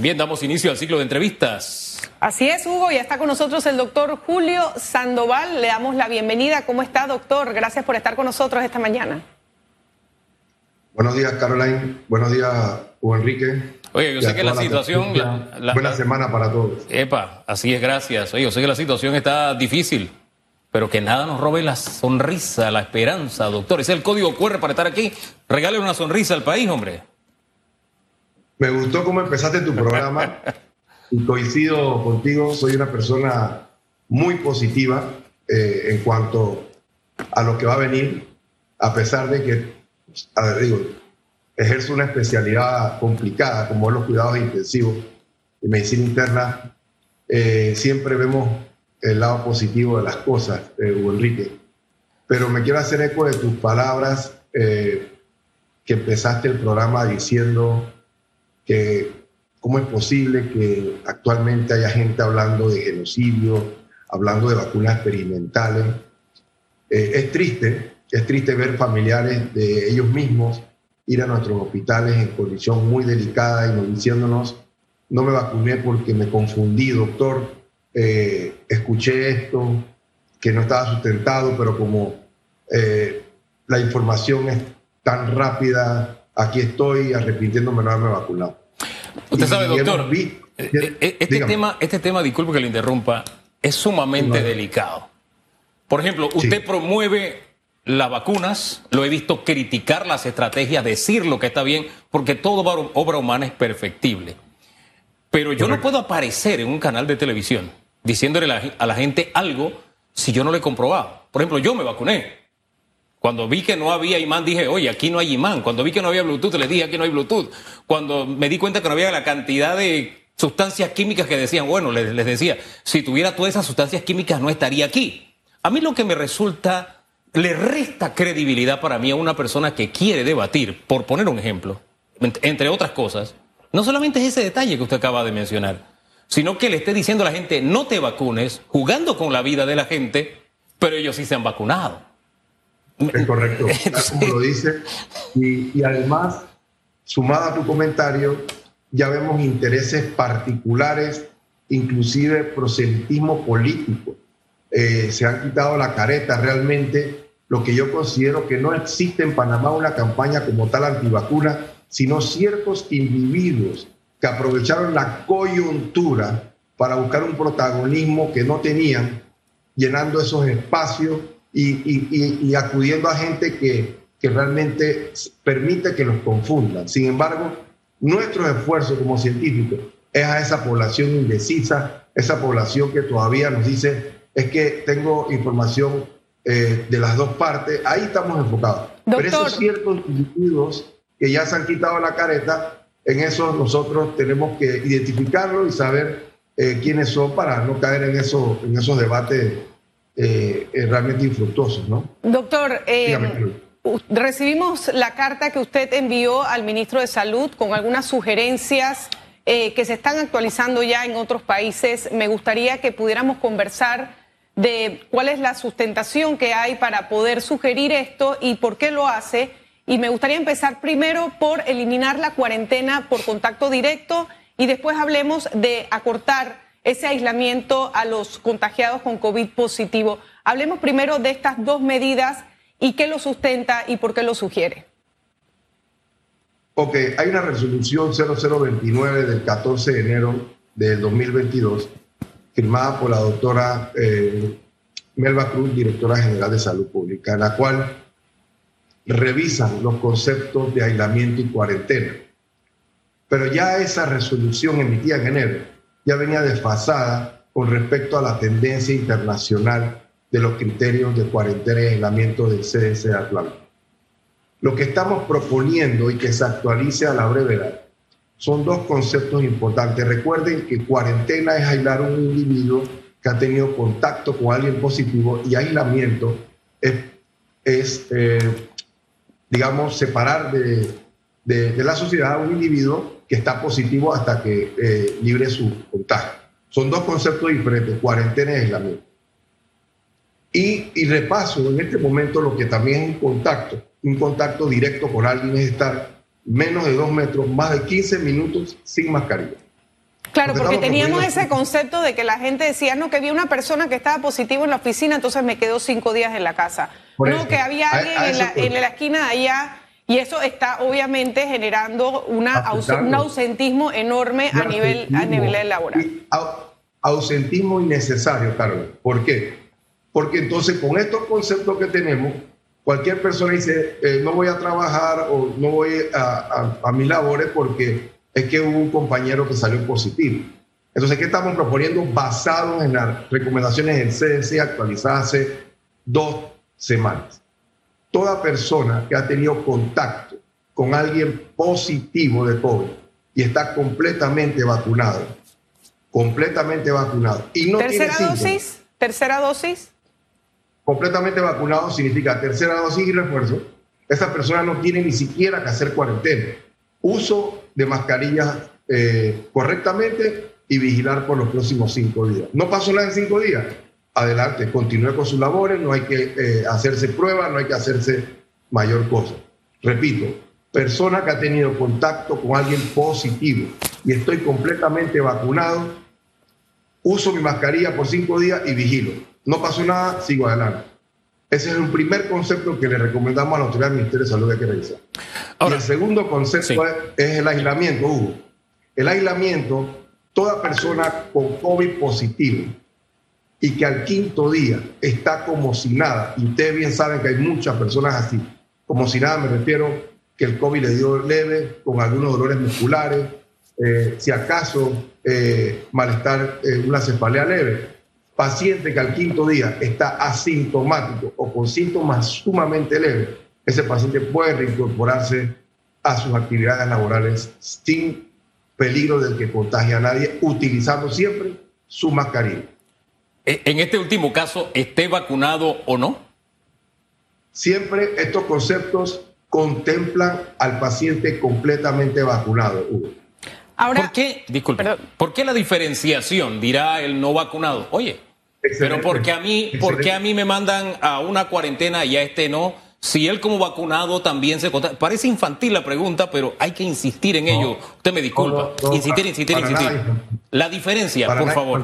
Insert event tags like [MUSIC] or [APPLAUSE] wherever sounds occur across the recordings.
Bien, damos inicio al ciclo de entrevistas. Así es, Hugo, ya está con nosotros el doctor Julio Sandoval. Le damos la bienvenida. ¿Cómo está, doctor? Gracias por estar con nosotros esta mañana. Buenos días, Caroline. Buenos días, Hugo Enrique. Oye, yo sé que la situación... buena semana para todos. Epa, así es, gracias. Oye, yo sé que la situación está difícil, pero que nada nos robe la sonrisa, la esperanza, doctor. Ese es el código QR para estar aquí. Regale una sonrisa al país, hombre. Me gustó cómo empezaste tu programa [LAUGHS] y coincido contigo. Soy una persona muy positiva eh, en cuanto a lo que va a venir, a pesar de que, a ver, digo, ejerzo una especialidad complicada como es los cuidados intensivos y medicina interna. Eh, siempre vemos el lado positivo de las cosas, eh, Hugo Enrique. Pero me quiero hacer eco de tus palabras que empezaste el programa diciendo que cómo es posible que actualmente haya gente hablando de genocidio, hablando de vacunas experimentales. Eh, es triste, es triste ver familiares de ellos mismos ir a nuestros hospitales en condición muy delicada y nos diciéndonos, no me vacuné porque me confundí, doctor, eh, escuché esto, que no estaba sustentado, pero como eh, la información es tan rápida, aquí estoy arrepintiéndome no haberme vacunado. Usted sabe, doctor, eh, eh, este, tema, este tema, disculpe que le interrumpa, es sumamente delicado. Por ejemplo, usted promueve las vacunas, lo he visto criticar las estrategias, decir lo que está bien, porque toda obra humana es perfectible. Pero yo no puedo aparecer en un canal de televisión diciéndole a la gente algo si yo no lo he comprobado. Por ejemplo, yo me vacuné. Cuando vi que no había imán, dije, oye, aquí no hay imán. Cuando vi que no había Bluetooth, les dije, aquí no hay Bluetooth. Cuando me di cuenta que no había la cantidad de sustancias químicas que decían, bueno, les, decía, si tuviera todas esas sustancias químicas no estaría aquí. A mí lo que me resulta, le resta credibilidad para mí a una persona que quiere debatir, por poner un ejemplo, entre otras cosas, no solamente es ese detalle que usted acaba de mencionar, sino que le esté diciendo a la gente, no te vacunes, jugando con la vida de la gente, pero ellos sí se han vacunado. Es correcto, [LAUGHS] como lo dice. Y, además, sumado a tu comentario, ya vemos intereses particulares, inclusive proselitismo político. Eh, se han quitado la careta realmente. Lo que yo considero que no existe en Panamá una campaña como tal antivacuna, sino ciertos individuos que aprovecharon la coyuntura para buscar un protagonismo que no tenían, llenando esos espacios y, acudiendo a gente que, que realmente permite que los confundan. Sin embargo, nuestro esfuerzo como científicos es a esa población indecisa, esa población que todavía nos dice, es que tengo información eh, de las dos partes, ahí estamos enfocados. Pero esos ciertos individuos que ya se han quitado la careta, en eso nosotros tenemos que identificarlos y saber eh, quiénes son para no caer en, eso, en esos debates eh, eh, realmente infructuosos, ¿no? Doctor, eh, recibimos la carta que usted envió al ministro de Salud con algunas sugerencias que se están actualizando ya en otros países. Me gustaría que pudiéramos conversar de cuál es la sustentación que hay para poder sugerir esto y por qué lo hace. Y me gustaría empezar primero por eliminar la cuarentena por contacto directo y después hablemos de acortar ese aislamiento a los contagiados con COVID positivo. Hablemos primero de estas dos medidas y qué lo sustenta y por qué lo sugiere. Ok, hay una resolución 0029 del 14 de enero del 2022, firmada por la doctora eh, Melba Cruz, directora general de Salud Pública, en la cual revisan los conceptos de aislamiento y cuarentena. Pero ya esa resolución emitida en enero ya venía desfasada con respecto a la tendencia internacional de los criterios de cuarentena y aislamiento del CDC de Atlanta. Lo que estamos proponiendo y que se actualice a la brevedad son dos conceptos importantes. Recuerden que cuarentena es aislar a un individuo que ha tenido contacto con alguien positivo y aislamiento es, eh, digamos, separar de, de, la sociedad a un individuo que está positivo hasta que eh, libre su contagio. Son dos conceptos diferentes, cuarentena y aislamiento. Y, y, repaso en este momento lo que también es un contacto. Un contacto directo con alguien es estar menos de dos metros, más de 15 minutos sin mascarilla. Claro, porque teníamos ese concepto de que la gente decía, no, que había una persona que estaba positivo en la oficina, entonces me quedo cinco días en la casa. no, que había alguien en, la, en, la, esquina de allá y eso está obviamente generando una un ausentismo enorme a nivel, a nivel laboral. Ausentismo innecesario, Carlos. ¿Por qué? Porque entonces con estos conceptos que tenemos, cualquier persona dice, eh, no voy a trabajar o no voy a, a, a mis labores porque es que hubo un compañero que salió positivo. Entonces, ¿qué estamos proponiendo? Basado en las recomendaciones del CDC actualizadas hace dos semanas. Toda persona que ha tenido contacto con alguien positivo de COVID y está completamente vacunado, completamente vacunado. Y no ¿Tercera dosis? ¿Tercera dosis? Completamente vacunado significa tercera dosis y refuerzo. Esa persona no tiene ni siquiera que hacer cuarentena. Uso de mascarillas eh, correctamente y vigilar por los próximos cinco días. No pasó nada en cinco días. Adelante, continúe con sus labores, no hay que eh, hacerse pruebas, no hay que hacerse mayor cosa. Repito, persona que ha tenido contacto con alguien positivo y estoy completamente vacunado, uso mi mascarilla por cinco días y vigilo. No pasó nada, sigo adelante. Ese es el primer concepto que le recomendamos a la autoridad del Ministerio de Salud de que revisar. y el segundo concepto es, el aislamiento, Hugo. El aislamiento, toda persona con COVID positivo y que al quinto día está como si nada, y ustedes bien saben que hay muchas personas así, como si nada me refiero que el COVID le dio leve, con algunos dolores musculares, eh, si acaso eh, malestar, eh, una cefalea leve. Paciente que al quinto día está asintomático o con síntomas sumamente leves, ese paciente puede reincorporarse a sus actividades laborales sin peligro de que contagie a nadie, utilizando siempre su mascarilla. E, en este último caso, ¿esté vacunado o no? Siempre estos conceptos contemplan al paciente completamente vacunado, Ahora, ¿Por qué, disculpe, ¿por qué la diferenciación? Dirá el no vacunado. Oye, pero porque a mí, porque a mí me mandan a una cuarentena y a este no. Si él como vacunado también se Parece infantil la pregunta, pero hay que insistir en ello. Usted me disculpa. insistir, insistir, insistir. la diferencia, por favor.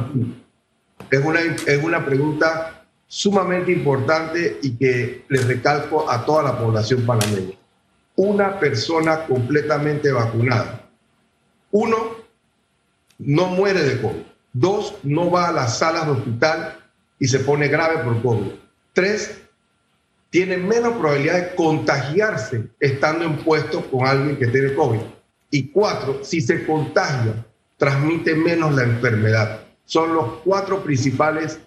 Es una, es una pregunta sumamente importante y que le recalco a toda la población panameña. Una persona completamente vacunada. Uno, no muere de COVID. Dos, no va a las salas de hospital y se pone grave por COVID. Tres, tiene menos probabilidad de contagiarse estando en puesto con alguien que tiene COVID. Y cuatro, si se contagia, transmite menos la enfermedad. Son los cuatro principales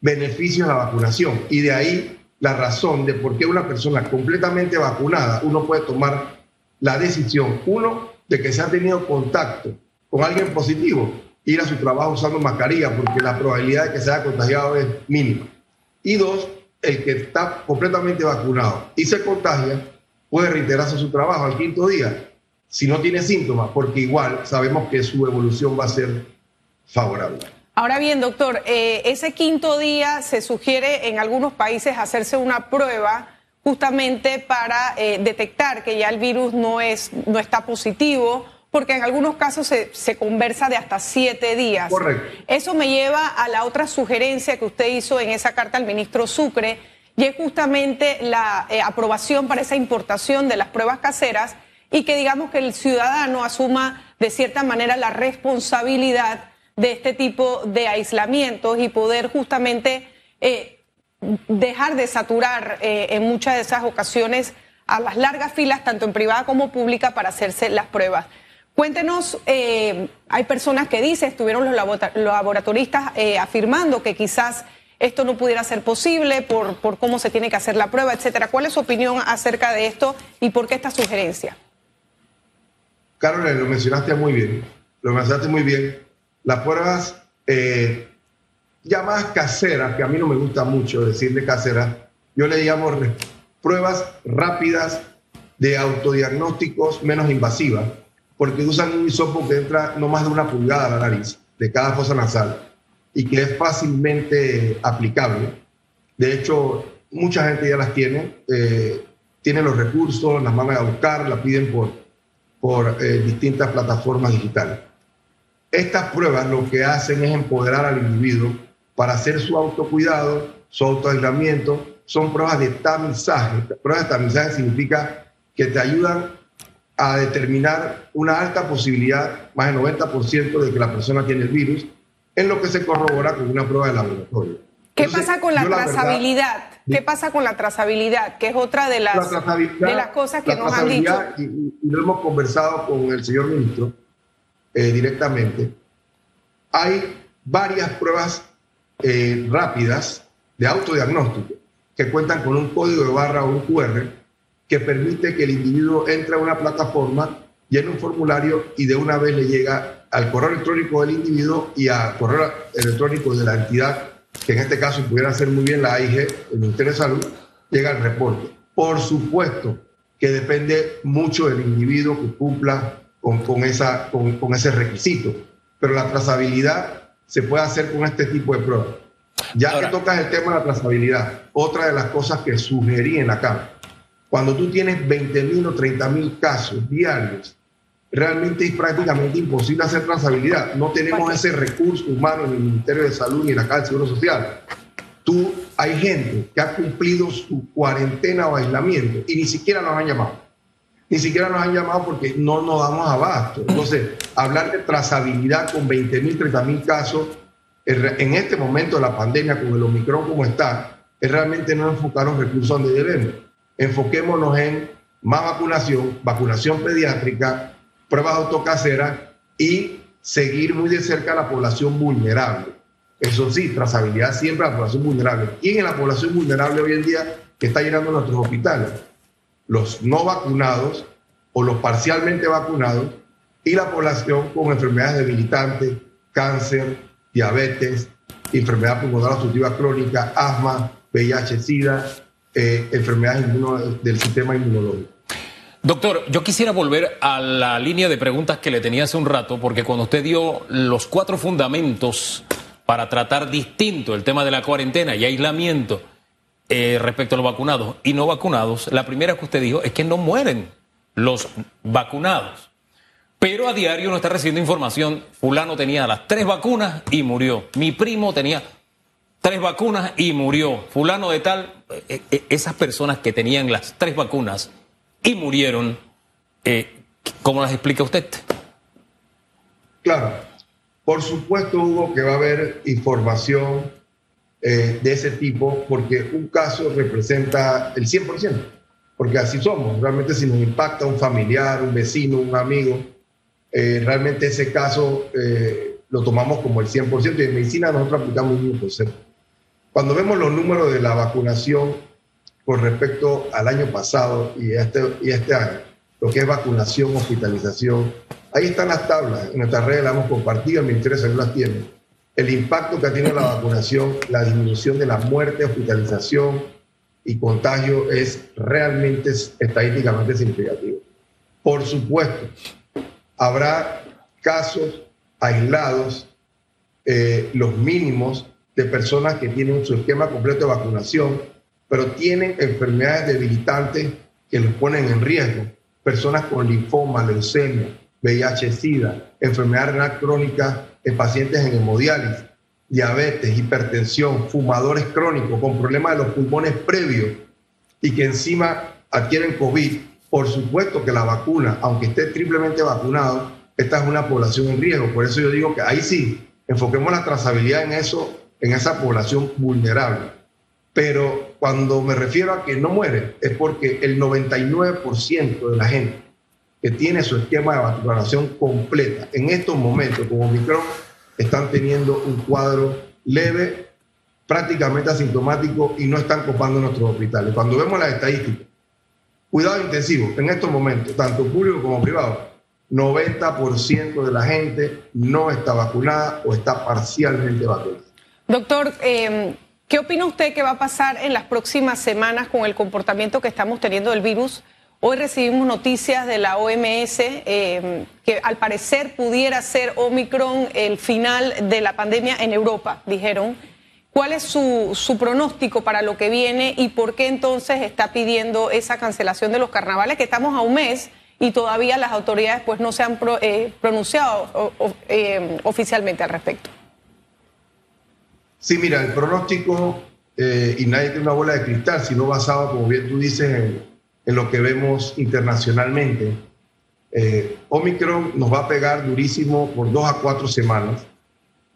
beneficios de la vacunación. Y de ahí la razón de por qué una persona completamente vacunada, uno puede tomar la decisión, uno, de que se ha tenido contacto con alguien positivo ir a su trabajo usando mascarilla porque la probabilidad de que se haya contagiado es mínima. Y dos, el que está completamente vacunado y se contagia puede reiterarse su trabajo al quinto día si no tiene síntomas, porque igual sabemos que su evolución va a ser favorable. Ahora bien, doctor, eh, ese quinto día se sugiere en algunos países hacerse una prueba justamente para eh, detectar que ya el virus no, es, no está positivo porque en algunos casos se, conversa de hasta siete días. Correcto. Eso me lleva a la otra sugerencia que usted hizo en esa carta al ministro Sucre, y es justamente la eh, aprobación para esa importación de las pruebas caseras y que digamos que el ciudadano asuma de cierta manera la responsabilidad de este tipo de aislamientos y poder justamente eh, dejar de saturar eh, en muchas de esas ocasiones a las largas filas, tanto en privada como pública, para hacerse las pruebas. Cuéntenos, eh, hay personas que dicen, estuvieron los laboratoristas afirmando que quizás esto no pudiera ser posible por, por cómo se tiene que hacer la prueba, etcétera. ¿Cuál es su opinión acerca de esto y por qué esta sugerencia? Carolina, lo mencionaste muy bien, lo mencionaste muy bien. Las pruebas eh, llamadas caseras, que a mí no me gusta mucho decirle caseras, yo le llamo pruebas rápidas de autodiagnósticos menos invasivas porque usan un hisopo que entra no más de una pulgada a la nariz de cada fosa nasal y que es fácilmente aplicable. De hecho, mucha gente ya las tiene, eh, los recursos, las mandan a buscar, las piden por, por eh, distintas plataformas digitales. Estas pruebas lo que hacen es empoderar al individuo para hacer su autocuidado, su autoaislamiento. Son pruebas de tamizaje. Pruebas de tamizaje significa que te ayudan a determinar una alta posibilidad, más del 90% de que la persona tiene el virus, en lo que se corrobora con una prueba de laboratorio. ¿Qué pasa con la trazabilidad? ¿Qué pasa con la trazabilidad? Que es otra de las, de las cosas que nos han dicho. Y, y, lo hemos conversado con el señor ministro eh, directamente. Hay varias pruebas eh, rápidas de autodiagnóstico que cuentan con un código de barra o un QR que permite que el individuo entre a una plataforma, llene un formulario y de una vez le llega al correo electrónico del individuo y al correo electrónico de la entidad que en este caso pudiera ser muy bien la AIG, el Ministerio de Salud, llega el reporte. Por supuesto que depende mucho del individuo que cumpla con, con, esa, con, con ese requisito, pero la trazabilidad se puede hacer con este tipo de pruebas. Ya que tocas el tema de la trazabilidad, otra de las cosas que sugerí en la Cámara, cuando tú tienes 20.000 o 30.000 casos diarios realmente es prácticamente imposible hacer trazabilidad. No tenemos ese recurso humano en el Ministerio de Salud ni en la Caja del Seguro Social. Tú, hay gente que ha cumplido su cuarentena o aislamiento y ni siquiera nos han llamado. Ni siquiera nos han llamado porque no nos damos abasto. Entonces, hablar de trazabilidad con 20 mil, 30 mil casos en este momento de la pandemia, con el Omicron como está, es realmente no enfocar los recursos donde debemos. Enfoquémonos en más vacunación, vacunación pediátrica, pruebas autocaseras y seguir muy de cerca a la población vulnerable. Eso sí, trazabilidad siempre a la población vulnerable. ¿Quién es la población vulnerable hoy en día que está llenando nuestros hospitales? Los no vacunados o los parcialmente vacunados y la población con enfermedades debilitantes, cáncer, diabetes, enfermedad pulmonar obstructiva crónica, asma, VIH, SIDA, eh, enfermedades del sistema inmunológico. Doctor, yo quisiera volver a la línea de preguntas que le tenía hace un rato, porque cuando usted dio los cuatro fundamentos para tratar distinto el tema de la cuarentena y aislamiento eh, respecto a los vacunados y no vacunados, la primera que usted dijo es que no mueren los vacunados. Pero a diario uno está recibiendo información, fulano tenía las tres vacunas y murió, mi primo tenía tres vacunas y murió, fulano de tal, eh, eh, esas personas que tenían las tres vacunas y murieron. ¿Cómo las explica usted? Claro, por supuesto, Hugo, que va a haber información eh, de ese tipo porque un caso representa el 100%, porque así somos. Realmente si nos impacta un familiar, un vecino, un amigo, eh, realmente ese caso lo tomamos como el 100% y en medicina nosotros aplicamos un 1%. Cuando vemos los números de la vacunación con respecto al año pasado y este, y este año, lo que es vacunación, hospitalización. Ahí están las tablas, en nuestras redes las hemos compartido, el Ministerio de Salud las tiene. El impacto que ha tenido la vacunación, la disminución de la muerte, hospitalización y contagio es realmente estadísticamente significativo. Por supuesto, habrá casos aislados, eh, los mínimos de personas que tienen su esquema completo de vacunación, pero tienen enfermedades debilitantes que los ponen en riesgo. Personas con linfoma, leucemia, VIH, SIDA, enfermedad renal crónica en pacientes en hemodiálisis, diabetes, hipertensión, fumadores crónicos con problemas de los pulmones previos y que encima adquieren COVID. Por supuesto que la vacuna, aunque esté triplemente vacunado, esta es una población en riesgo. Por eso yo digo que ahí sí, enfoquemos la trazabilidad en eso, en esa población vulnerable pero cuando me refiero a que no muere, es porque el 99% de la gente que tiene su esquema de vacunación completa en estos momentos como Omicron están teniendo un cuadro leve, prácticamente asintomático y no están copando nuestros hospitales. Cuando vemos las estadísticas, cuidado intensivo, en estos momentos, tanto público como privado, 90% de la gente no está vacunada o está parcialmente vacunada. Doctor, eh, ¿Qué opina usted que va a pasar en las próximas semanas con el comportamiento que estamos teniendo del virus? Hoy recibimos noticias de la OMS em, que al parecer pudiera ser Omicron el final de la pandemia en Europa, dijeron. ¿Cuál es su, pronóstico para lo que viene y por qué entonces está pidiendo esa cancelación de los carnavales que estamos a un mes y todavía las autoridades pues no se han eh, pronunciado eh, oficialmente al respecto. Sí, mira, el pronóstico, eh, y nadie tiene una bola de cristal, sino basado, como bien tú dices, en, en lo que vemos internacionalmente. Omicron nos va a pegar durísimo por dos a cuatro semanas.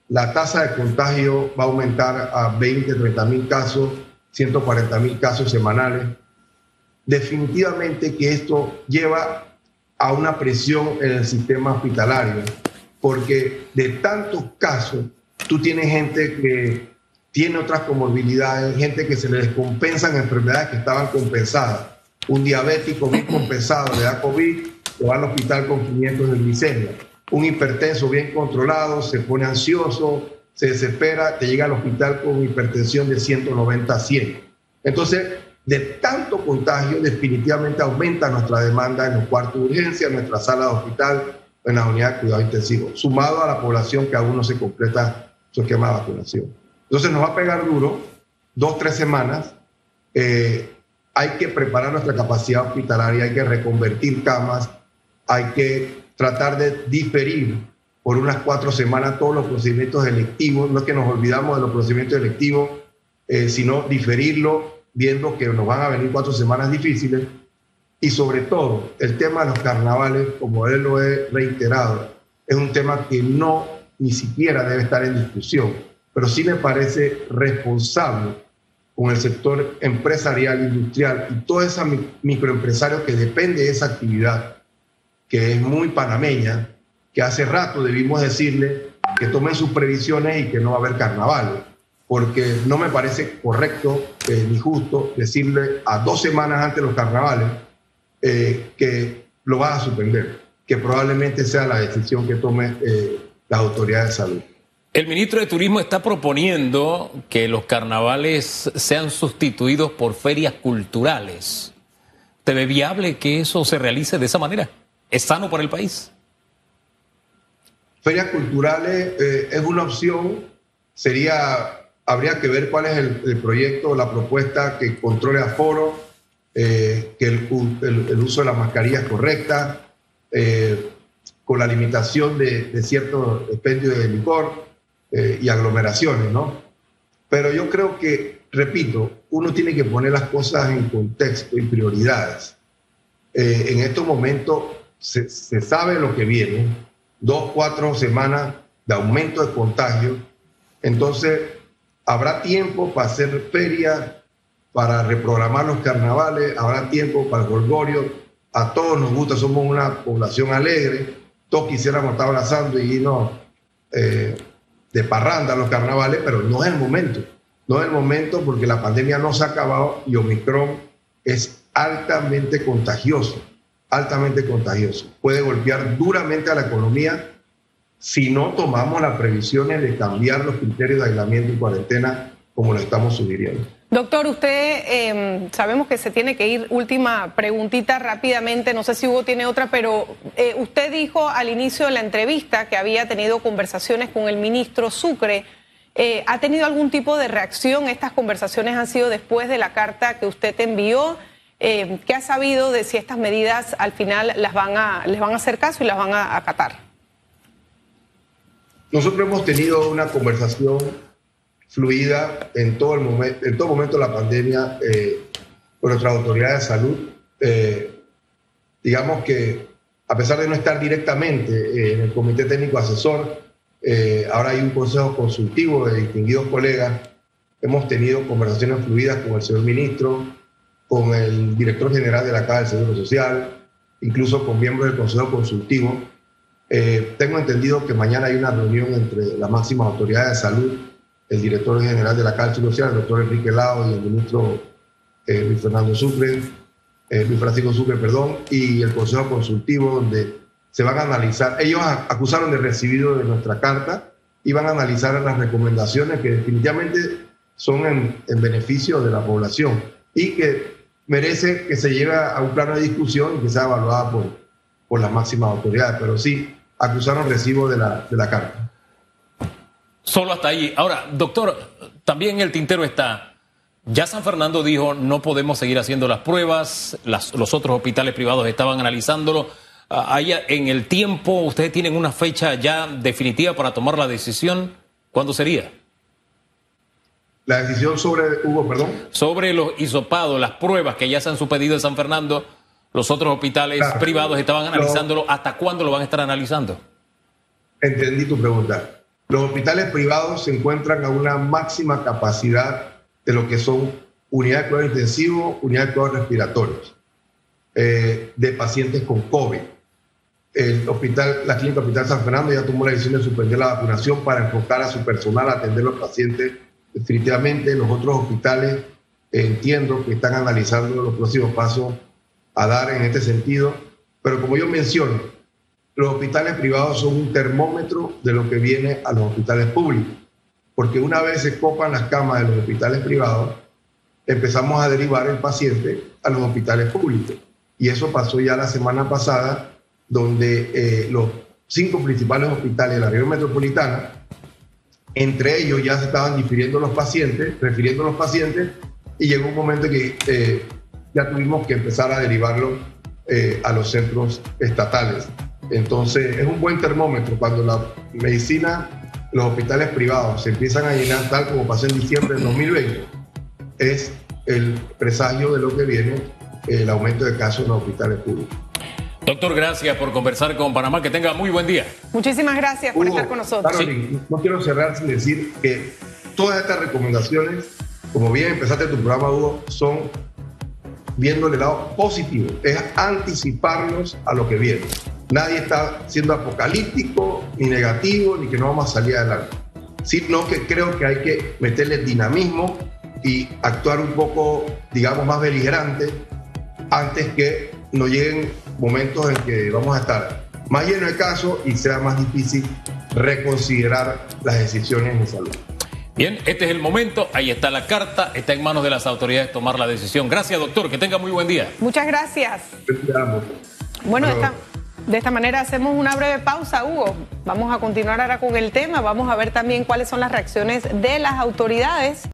La tasa de contagio va a aumentar a 20, 30 mil casos, 140 mil casos semanales. Definitivamente que esto lleva a una presión en el sistema hospitalario, porque de tantos casos, tú tienes gente que tiene otras comorbilidades, gente que se le descompensan enfermedades que estaban compensadas. Un diabético bien [CLEARS THROAT] compensado le da COVID, le va al hospital con 500 de glicemia. Un hipertenso bien controlado se pone ansioso, se desespera, te llega al hospital con hipertensión de 190 a 100. Entonces, de tanto contagio, definitivamente aumenta nuestra demanda en los cuartos de urgencia, en nuestra sala de hospital, en la unidad de cuidado intensivo, sumado a la población que aún no se completa su esquema de vacunación. Entonces nos va a pegar duro, dos, tres semanas. Eh, hay que preparar nuestra capacidad hospitalaria, hay que reconvertir camas, hay que tratar de diferir por unas cuatro semanas todos los procedimientos electivos. No es que nos olvidamos de los procedimientos electivos, eh, sino diferirlo viendo que nos van a venir cuatro semanas difíciles. Y sobre todo, el tema de los carnavales, como él lo he reiterado, es un tema que no ni siquiera debe estar en discusión, pero sí me parece responsable con el sector empresarial, industrial y todos esos microempresarios que depende de esa actividad, que es muy panameña, que hace rato debimos decirle que tomen sus previsiones y que no va a haber carnavales porque no me parece correcto eh, ni justo decirle a dos semanas antes de los carnavales eh, que lo vas a suspender, que probablemente sea la decisión que tome eh, las autoridades de salud. El ministro de Turismo está proponiendo que los carnavales sean sustituidos por ferias culturales. ¿Te ve viable que eso se realice de esa manera? ¿Es sano para el país? Ferias culturales es una opción, sería habría que ver cuál es el, proyecto, la propuesta que controle aforo, eh, que el, uso de la mascarilla es correcta, eh, con la limitación de, cierto expendio de licor eh, y aglomeraciones, ¿no? Pero yo creo que, repito, uno tiene que poner las cosas en contexto y prioridades. en estos momentos se, se sabe lo que viene, dos, cuatro semanas de aumento de contagio, entonces Habrá tiempo para hacer feria, para reprogramar los carnavales, habrá tiempo para el golgorio. A todos nos gusta, somos una población alegre. Todos quisiéramos estar abrazando y irnos eh, de parranda los carnavales, pero no es el momento. No es el momento porque la pandemia no se ha acabado y Omicron es altamente contagioso, altamente contagioso. Puede golpear duramente a la economía si no tomamos las previsiones de cambiar los criterios de aislamiento y cuarentena como lo estamos sugiriendo. Doctor, usted em, sabemos que se tiene que ir. Última preguntita rápidamente, no sé si Hugo tiene otra, pero eh, usted dijo al inicio de la entrevista que había tenido conversaciones con el ministro Sucre. Eh, ¿Ha tenido algún tipo de reacción? Estas conversaciones han sido después de la carta que usted envió. Eh, ¿Qué ha sabido de si estas medidas al final las van a, les van a hacer caso y las van a acatar? Nosotros hemos tenido una conversación fluida en todo, el momento, en todo momento de la pandemia eh, con nuestras autoridades de salud. Eh, digamos que a pesar de no estar directamente eh, en el comité técnico asesor, ahora hay un consejo consultivo de distinguidos colegas. Hemos tenido conversaciones fluidas con el señor ministro, con el director general de la Caja del Seguro Social, incluso con miembros del consejo consultivo eh, tengo entendido que mañana hay una reunión entre las máximas autoridades de salud, el director general de la Cárcel Social, el doctor Enrique Lao y el ministro eh, Luis Fernando Sucre, eh, Luis Francisco Sucre, perdón, y el Consejo Consultivo, donde se van a analizar. Ellos acusaron de recibido de nuestra carta y van a analizar las recomendaciones que definitivamente son en, en beneficio de la población y que merece que se lleve a un plano de discusión y que sea evaluada por, por las máximas autoridades. Pero sí, acusaron recibo de la, de la carta. Solo hasta ahí. Ahora, doctor, también el tintero está. Ya San Fernando dijo no podemos seguir haciendo las pruebas, los otros hospitales privados estaban analizándolo. haya en el tiempo, ustedes tienen una fecha ya definitiva para tomar la decisión. ¿Cuándo sería? La decisión sobre, Hugo, perdón. Sobre los hisopados, las pruebas que ya se han supedido en San Fernando, los otros hospitales privados estaban analizándolo. ¿Hasta cuándo lo van a estar analizando? Entendí tu pregunta. Los hospitales privados se encuentran a una máxima capacidad de lo que son unidades de cuidados intensivos, unidades de cuidados respiratorios, eh, de pacientes con COVID. El hospital, la clínica Hospital San Fernando ya tomó la decisión de suspender la vacunación para enfocar a su personal a atender a los pacientes. Definitivamente los otros hospitales entiendo que están analizando los próximos pasos a dar en este sentido, pero como yo menciono, los hospitales privados son un termómetro de lo que viene a los hospitales públicos, porque una vez se copan las camas de los hospitales privados, empezamos a derivar el paciente a los hospitales públicos. Y eso pasó ya la semana pasada, donde eh, los cinco principales hospitales de la región metropolitana, entre ellos ya se estaban difiriendo los pacientes, refiriendo los pacientes, y llegó un momento que eh, ya tuvimos que empezar a derivarlo eh, a los centros estatales. Entonces, es un buen termómetro cuando la medicina, los hospitales privados se empiezan a llenar tal como pasó en diciembre del 2020, es el presagio de lo que viene el aumento de casos en los hospitales públicos. Doctor, gracias por conversar con Panamá. Que tenga muy buen día. Muchísimas gracias por estar con nosotros. no quiero cerrar sin decir que todas estas recomendaciones, como bien empezaste tu programa, Hugo, son viendo el lado positivo, es anticiparnos a lo que viene. Nadie está siendo apocalíptico, ni negativo, ni que no vamos a salir adelante. Sino que creo que hay que meterle dinamismo y actuar un poco, digamos, más beligerante antes que nos lleguen momentos en que vamos a estar más llenos de casos y sea más difícil reconsiderar las decisiones de salud. Bien, este es el momento, ahí está la carta, está en manos de las autoridades tomar la decisión. Gracias, doctor, que tenga muy buen día. Muchas gracias. Bueno, de esta manera hacemos una breve pausa, Hugo. Vamos a continuar ahora con el tema, vamos a ver también cuáles son las reacciones de las autoridades.